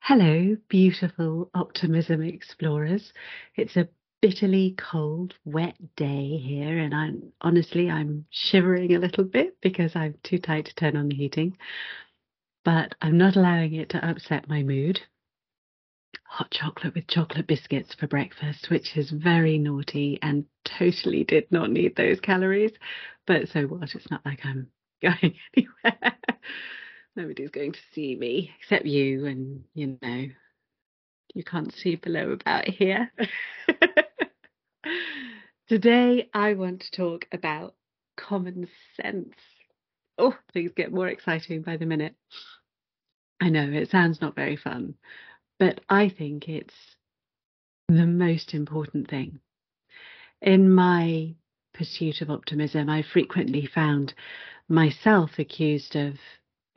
Hello, beautiful optimism explorers. It's a bitterly cold, wet day here, and I'm honestly I'm shivering a little bit because I'm too tight to turn on the heating. But I'm not allowing it to upset my mood. Hot chocolate with chocolate biscuits for breakfast, which is very naughty and totally did not need those calories. But so what? It's not like I'm going anywhere. Nobody's going to see me except you, and you know, you can't see below about here. Today, I want to talk about common sense. Oh, things get more exciting by the minute. I know it sounds not very fun, but I think it's the most important thing. In my pursuit of optimism, I frequently found myself accused of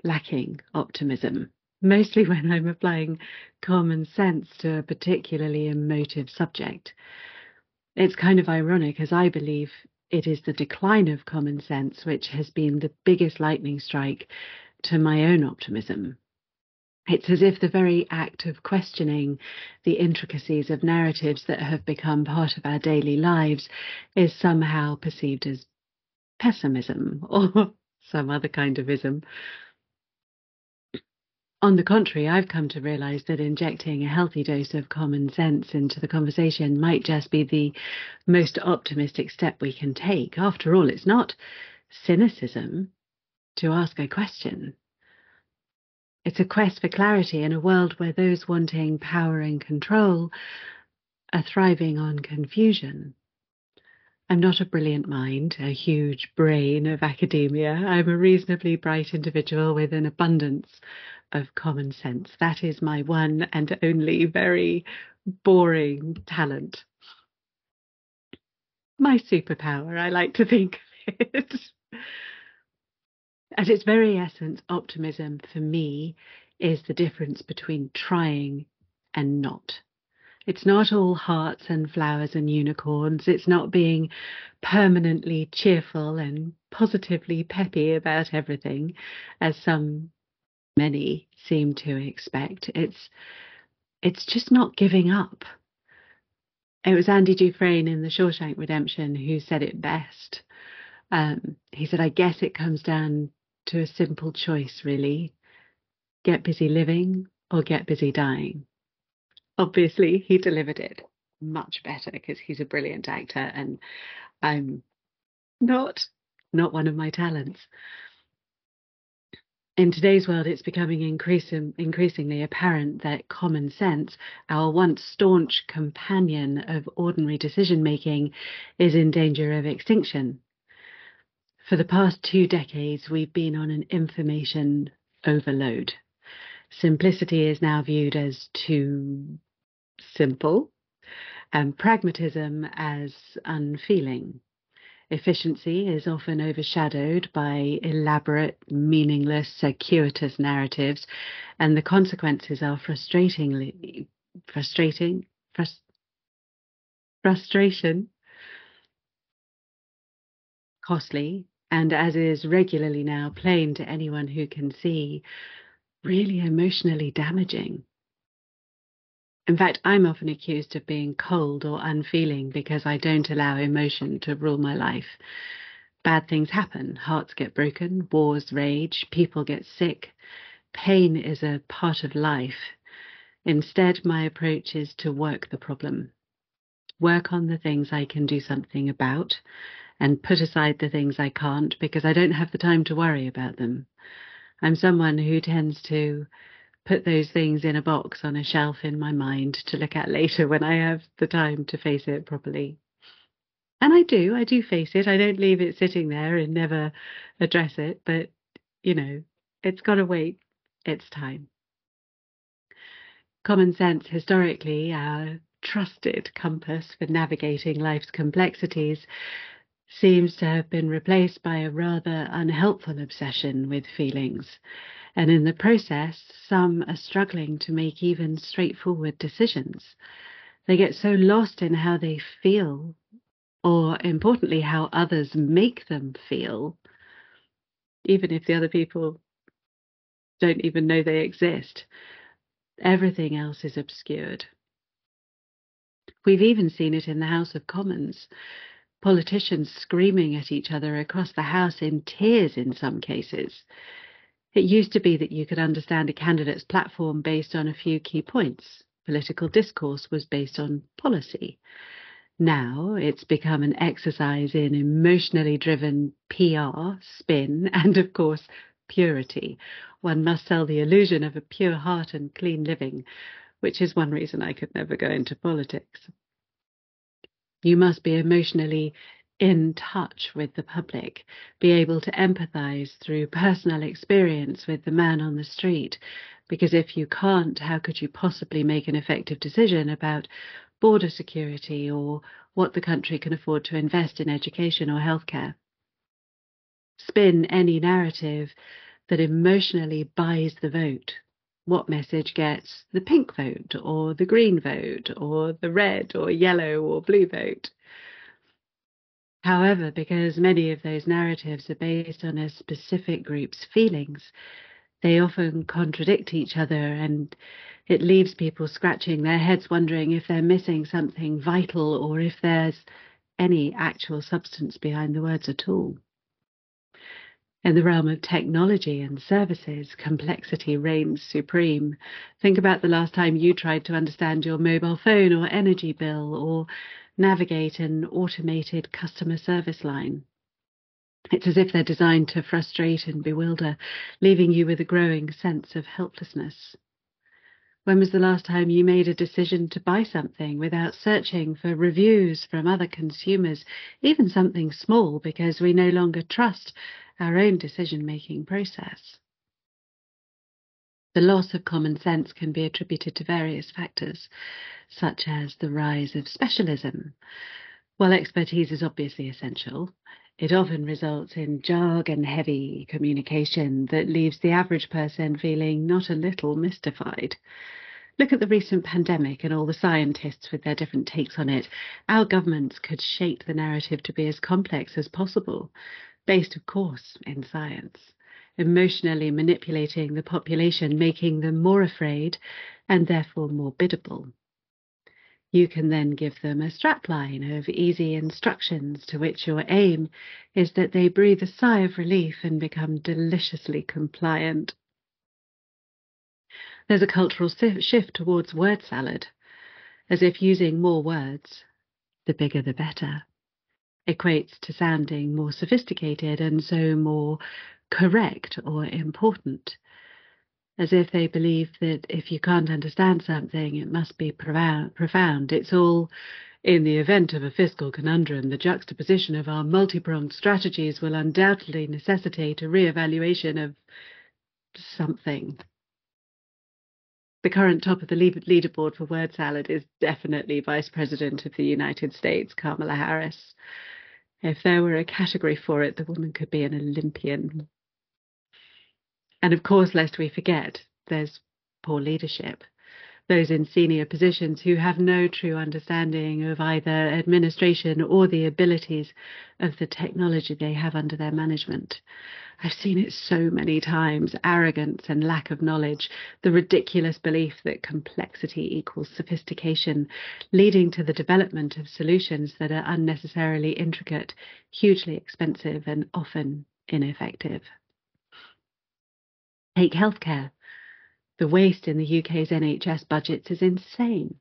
lacking optimism, mostly when I'm applying common sense to a particularly emotive subject. It's kind of ironic, as I believe it is the decline of common sense which has been the biggest lightning strike to my own optimism. It's as if the very act of questioning the intricacies of narratives that have become part of our daily lives is somehow perceived as pessimism or some other kind of ism. On the contrary, I've come to realize that injecting a healthy dose of common sense into the conversation might just be the most optimistic step we can take. After all, it's not cynicism to ask a question. It's a quest for clarity in a world where those wanting power and control are thriving on confusion. I'm not a brilliant mind, a huge brain of academia. I'm a reasonably bright individual with an abundance of common sense. That is my one and only very boring talent. My superpower, I like to think of it. At its very essence, optimism for me is the difference between trying and not. It's not all hearts and flowers and unicorns. It's not being permanently cheerful and positively peppy about everything, as some many seem to expect. It's it's just not giving up. It was Andy Dufresne in The Shawshank Redemption who said it best. Um, he said, I guess it comes down to a simple choice, really get busy living or get busy dying obviously he delivered it much better because he's a brilliant actor and I'm not not one of my talents. In today's world, it's becoming increasing, increasingly apparent that common sense, our once staunch companion of ordinary decision making, is in danger of extinction. For the past two decades, we've been on an information overload. Simplicity is now viewed as too simple, and pragmatism as unfeeling. Efficiency is often overshadowed by elaborate, meaningless, circuitous narratives, and the consequences are frustratingly frustrating, frust, frustration, costly, and as is regularly now plain to anyone who can see, really emotionally damaging. In fact, I'm often accused of being cold or unfeeling because I don't allow emotion to rule my life. Bad things happen, hearts get broken, wars rage, people get sick. Pain is a part of life. Instead, my approach is to work the problem, work on the things I can do something about, and put aside the things I can't because I don't have the time to worry about them. I'm someone who tends to put those things in a box on a shelf in my mind to look at later when I have the time to face it properly. And I do, I do face it. I don't leave it sitting there and never address it, but you know, it's got to wait its time. Common sense, historically, our trusted compass for navigating life's complexities, seems to have been replaced by a rather unhelpful obsession with feelings and in the process, some are struggling to make even straightforward decisions. They get so lost in how they feel, or importantly, how others make them feel, even if the other people don't even know they exist. Everything else is obscured. We've even seen it in the House of Commons. Politicians screaming at each other across the House in tears in some cases. It used to be that you could understand a candidate's platform based on a few key points. Political discourse was based on policy. Now it's become an exercise in emotionally driven PR, spin, and of course, purity. One must sell the illusion of a pure heart and clean living, which is one reason I could never go into politics. You must be emotionally in touch with the public, be able to empathize through personal experience with the man on the street. Because if you can't, how could you possibly make an effective decision about border security or what the country can afford to invest in education or healthcare? Spin any narrative that emotionally buys the vote. What message gets the pink vote or the green vote or the red or yellow or blue vote? However, because many of those narratives are based on a specific group's feelings, they often contradict each other and it leaves people scratching their heads wondering if they're missing something vital or if there's any actual substance behind the words at all. In the realm of technology and services, complexity reigns supreme. Think about the last time you tried to understand your mobile phone or energy bill or navigate an automated customer service line. It's as if they're designed to frustrate and bewilder, leaving you with a growing sense of helplessness. When was the last time you made a decision to buy something without searching for reviews from other consumers, even something small, because we no longer trust our own decision making process? The loss of common sense can be attributed to various factors, such as the rise of specialism. While expertise is obviously essential, it often results in jargon heavy communication that leaves the average person feeling not a little mystified. Look at the recent pandemic and all the scientists with their different takes on it. Our governments could shape the narrative to be as complex as possible, based, of course, in science emotionally manipulating the population, making them more afraid and therefore more biddable. You can then give them a strapline of easy instructions to which your aim is that they breathe a sigh of relief and become deliciously compliant. There's a cultural shift towards word salad, as if using more words, the bigger the better, equates to sounding more sophisticated and so more correct or important, as if they believe that if you can't understand something, it must be profound. It's all in the event of a fiscal conundrum, the juxtaposition of our multi pronged strategies will undoubtedly necessitate a re evaluation of something. The current top of the leaderboard for word salad is definitely Vice President of the United States, Kamala Harris. If there were a category for it, the woman could be an Olympian. And of course, lest we forget, there's poor leadership. Those in senior positions who have no true understanding of either administration or the abilities of the technology they have under their management. I've seen it so many times arrogance and lack of knowledge, the ridiculous belief that complexity equals sophistication, leading to the development of solutions that are unnecessarily intricate, hugely expensive, and often ineffective. Take healthcare. The waste in the UK's NHS budgets is insane.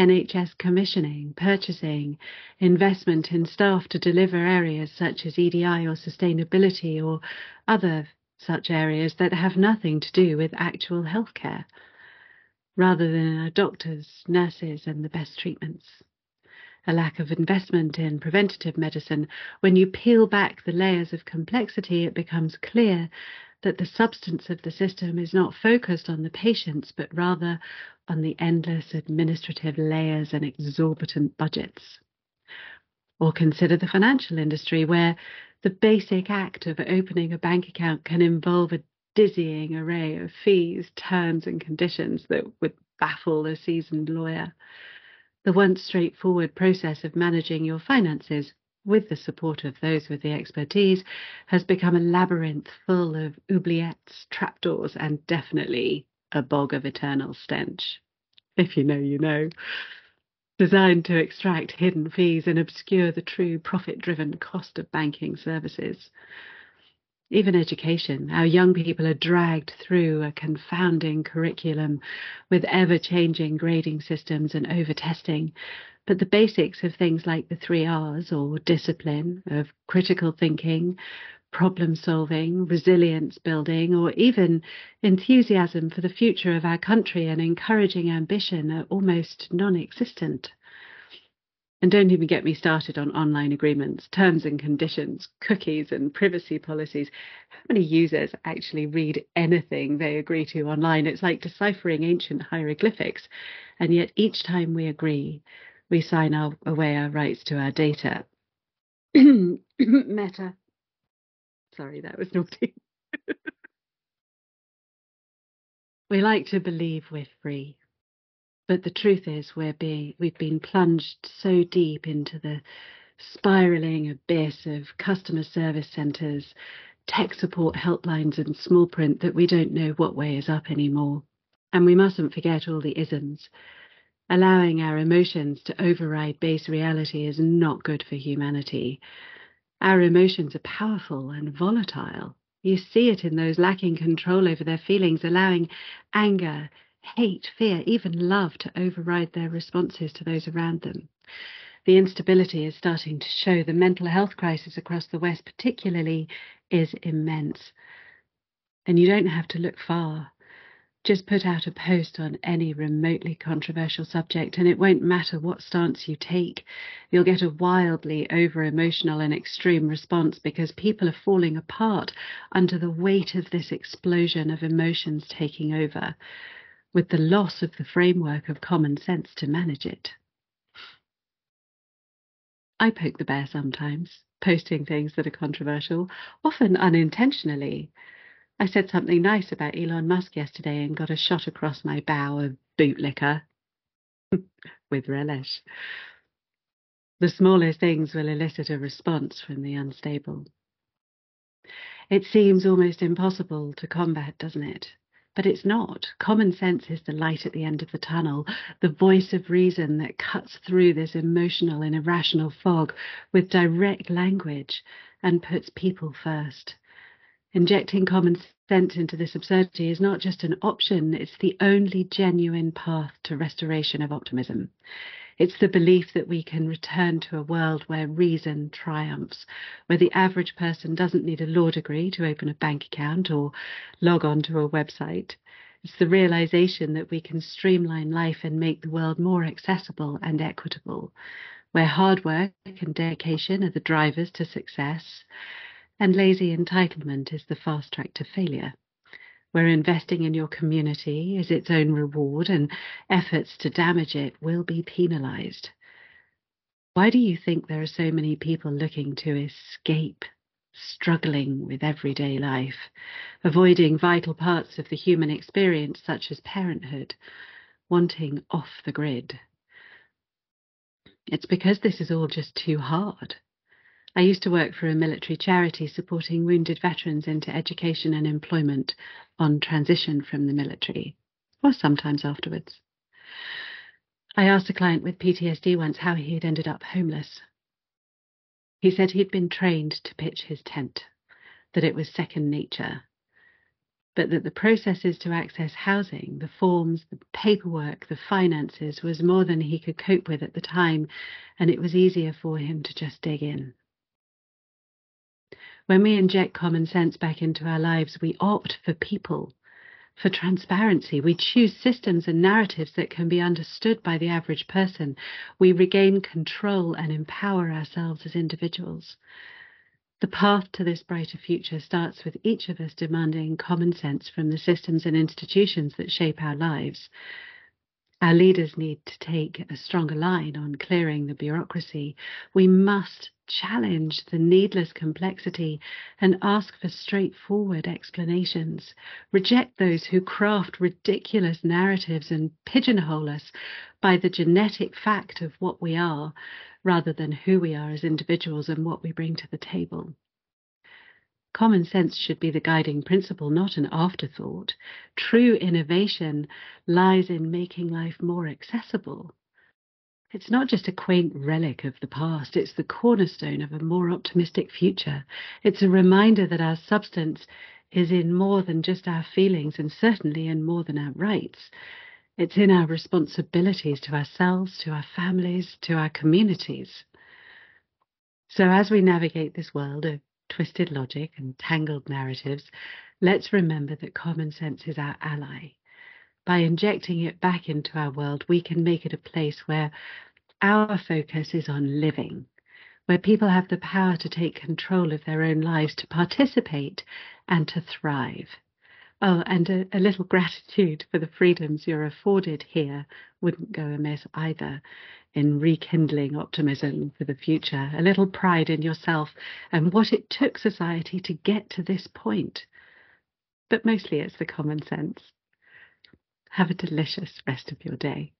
NHS commissioning, purchasing, investment in staff to deliver areas such as EDI or sustainability or other such areas that have nothing to do with actual healthcare, rather than doctors, nurses, and the best treatments. A lack of investment in preventative medicine. When you peel back the layers of complexity, it becomes clear that the substance of the system is not focused on the patients, but rather on the endless administrative layers and exorbitant budgets. Or consider the financial industry, where the basic act of opening a bank account can involve a dizzying array of fees, terms, and conditions that would baffle a seasoned lawyer. The once straightforward process of managing your finances with the support of those with the expertise, has become a labyrinth full of oubliettes, trapdoors, and definitely a bog of eternal stench. If you know, you know. Designed to extract hidden fees and obscure the true profit driven cost of banking services. Even education, our young people are dragged through a confounding curriculum with ever changing grading systems and over testing. But the basics of things like the three R's or discipline, of critical thinking, problem solving, resilience building, or even enthusiasm for the future of our country and encouraging ambition are almost non existent. And don't even get me started on online agreements, terms and conditions, cookies, and privacy policies. How many users actually read anything they agree to online? It's like deciphering ancient hieroglyphics. And yet, each time we agree, we sign our, away our rights to our data. Meta Sorry, that was naughty. we like to believe we're free, but the truth is we're being we've been plunged so deep into the spiraling abyss of customer service centres, tech support helplines, and small print that we don't know what way is up anymore. And we mustn't forget all the isms. Allowing our emotions to override base reality is not good for humanity. Our emotions are powerful and volatile. You see it in those lacking control over their feelings, allowing anger, hate, fear, even love to override their responses to those around them. The instability is starting to show. The mental health crisis across the West, particularly, is immense. And you don't have to look far. Just put out a post on any remotely controversial subject, and it won't matter what stance you take. You'll get a wildly over emotional and extreme response because people are falling apart under the weight of this explosion of emotions taking over, with the loss of the framework of common sense to manage it. I poke the bear sometimes, posting things that are controversial, often unintentionally. I said something nice about Elon Musk yesterday and got a shot across my bow of bootlicker with relish. The smallest things will elicit a response from the unstable. It seems almost impossible to combat, doesn't it? But it's not. Common sense is the light at the end of the tunnel, the voice of reason that cuts through this emotional and irrational fog with direct language and puts people first. Injecting common sense into this absurdity is not just an option, it's the only genuine path to restoration of optimism. It's the belief that we can return to a world where reason triumphs, where the average person doesn't need a law degree to open a bank account or log on to a website. It's the realization that we can streamline life and make the world more accessible and equitable, where hard work and dedication are the drivers to success and lazy entitlement is the fast track to failure, where investing in your community is its own reward and efforts to damage it will be penalized. Why do you think there are so many people looking to escape, struggling with everyday life, avoiding vital parts of the human experience, such as parenthood, wanting off the grid? It's because this is all just too hard. I used to work for a military charity supporting wounded veterans into education and employment on transition from the military, or sometimes afterwards. I asked a client with PTSD once how he had ended up homeless. He said he'd been trained to pitch his tent, that it was second nature, but that the processes to access housing, the forms, the paperwork, the finances was more than he could cope with at the time, and it was easier for him to just dig in. When we inject common sense back into our lives, we opt for people, for transparency. We choose systems and narratives that can be understood by the average person. We regain control and empower ourselves as individuals. The path to this brighter future starts with each of us demanding common sense from the systems and institutions that shape our lives. Our leaders need to take a stronger line on clearing the bureaucracy. We must challenge the needless complexity and ask for straightforward explanations. Reject those who craft ridiculous narratives and pigeonhole us by the genetic fact of what we are rather than who we are as individuals and what we bring to the table. Common sense should be the guiding principle, not an afterthought. True innovation lies in making life more accessible. It's not just a quaint relic of the past, it's the cornerstone of a more optimistic future. It's a reminder that our substance is in more than just our feelings and certainly in more than our rights. It's in our responsibilities to ourselves, to our families, to our communities. So, as we navigate this world of twisted logic and tangled narratives, let's remember that common sense is our ally. By injecting it back into our world, we can make it a place where our focus is on living, where people have the power to take control of their own lives, to participate, and to thrive. Oh, and a, a, little gratitude for the freedoms you're afforded here wouldn't go amiss either in rekindling optimism for the future. A little pride in yourself and what it took society to get to this point. But mostly it's the common sense. Have a delicious rest of your day.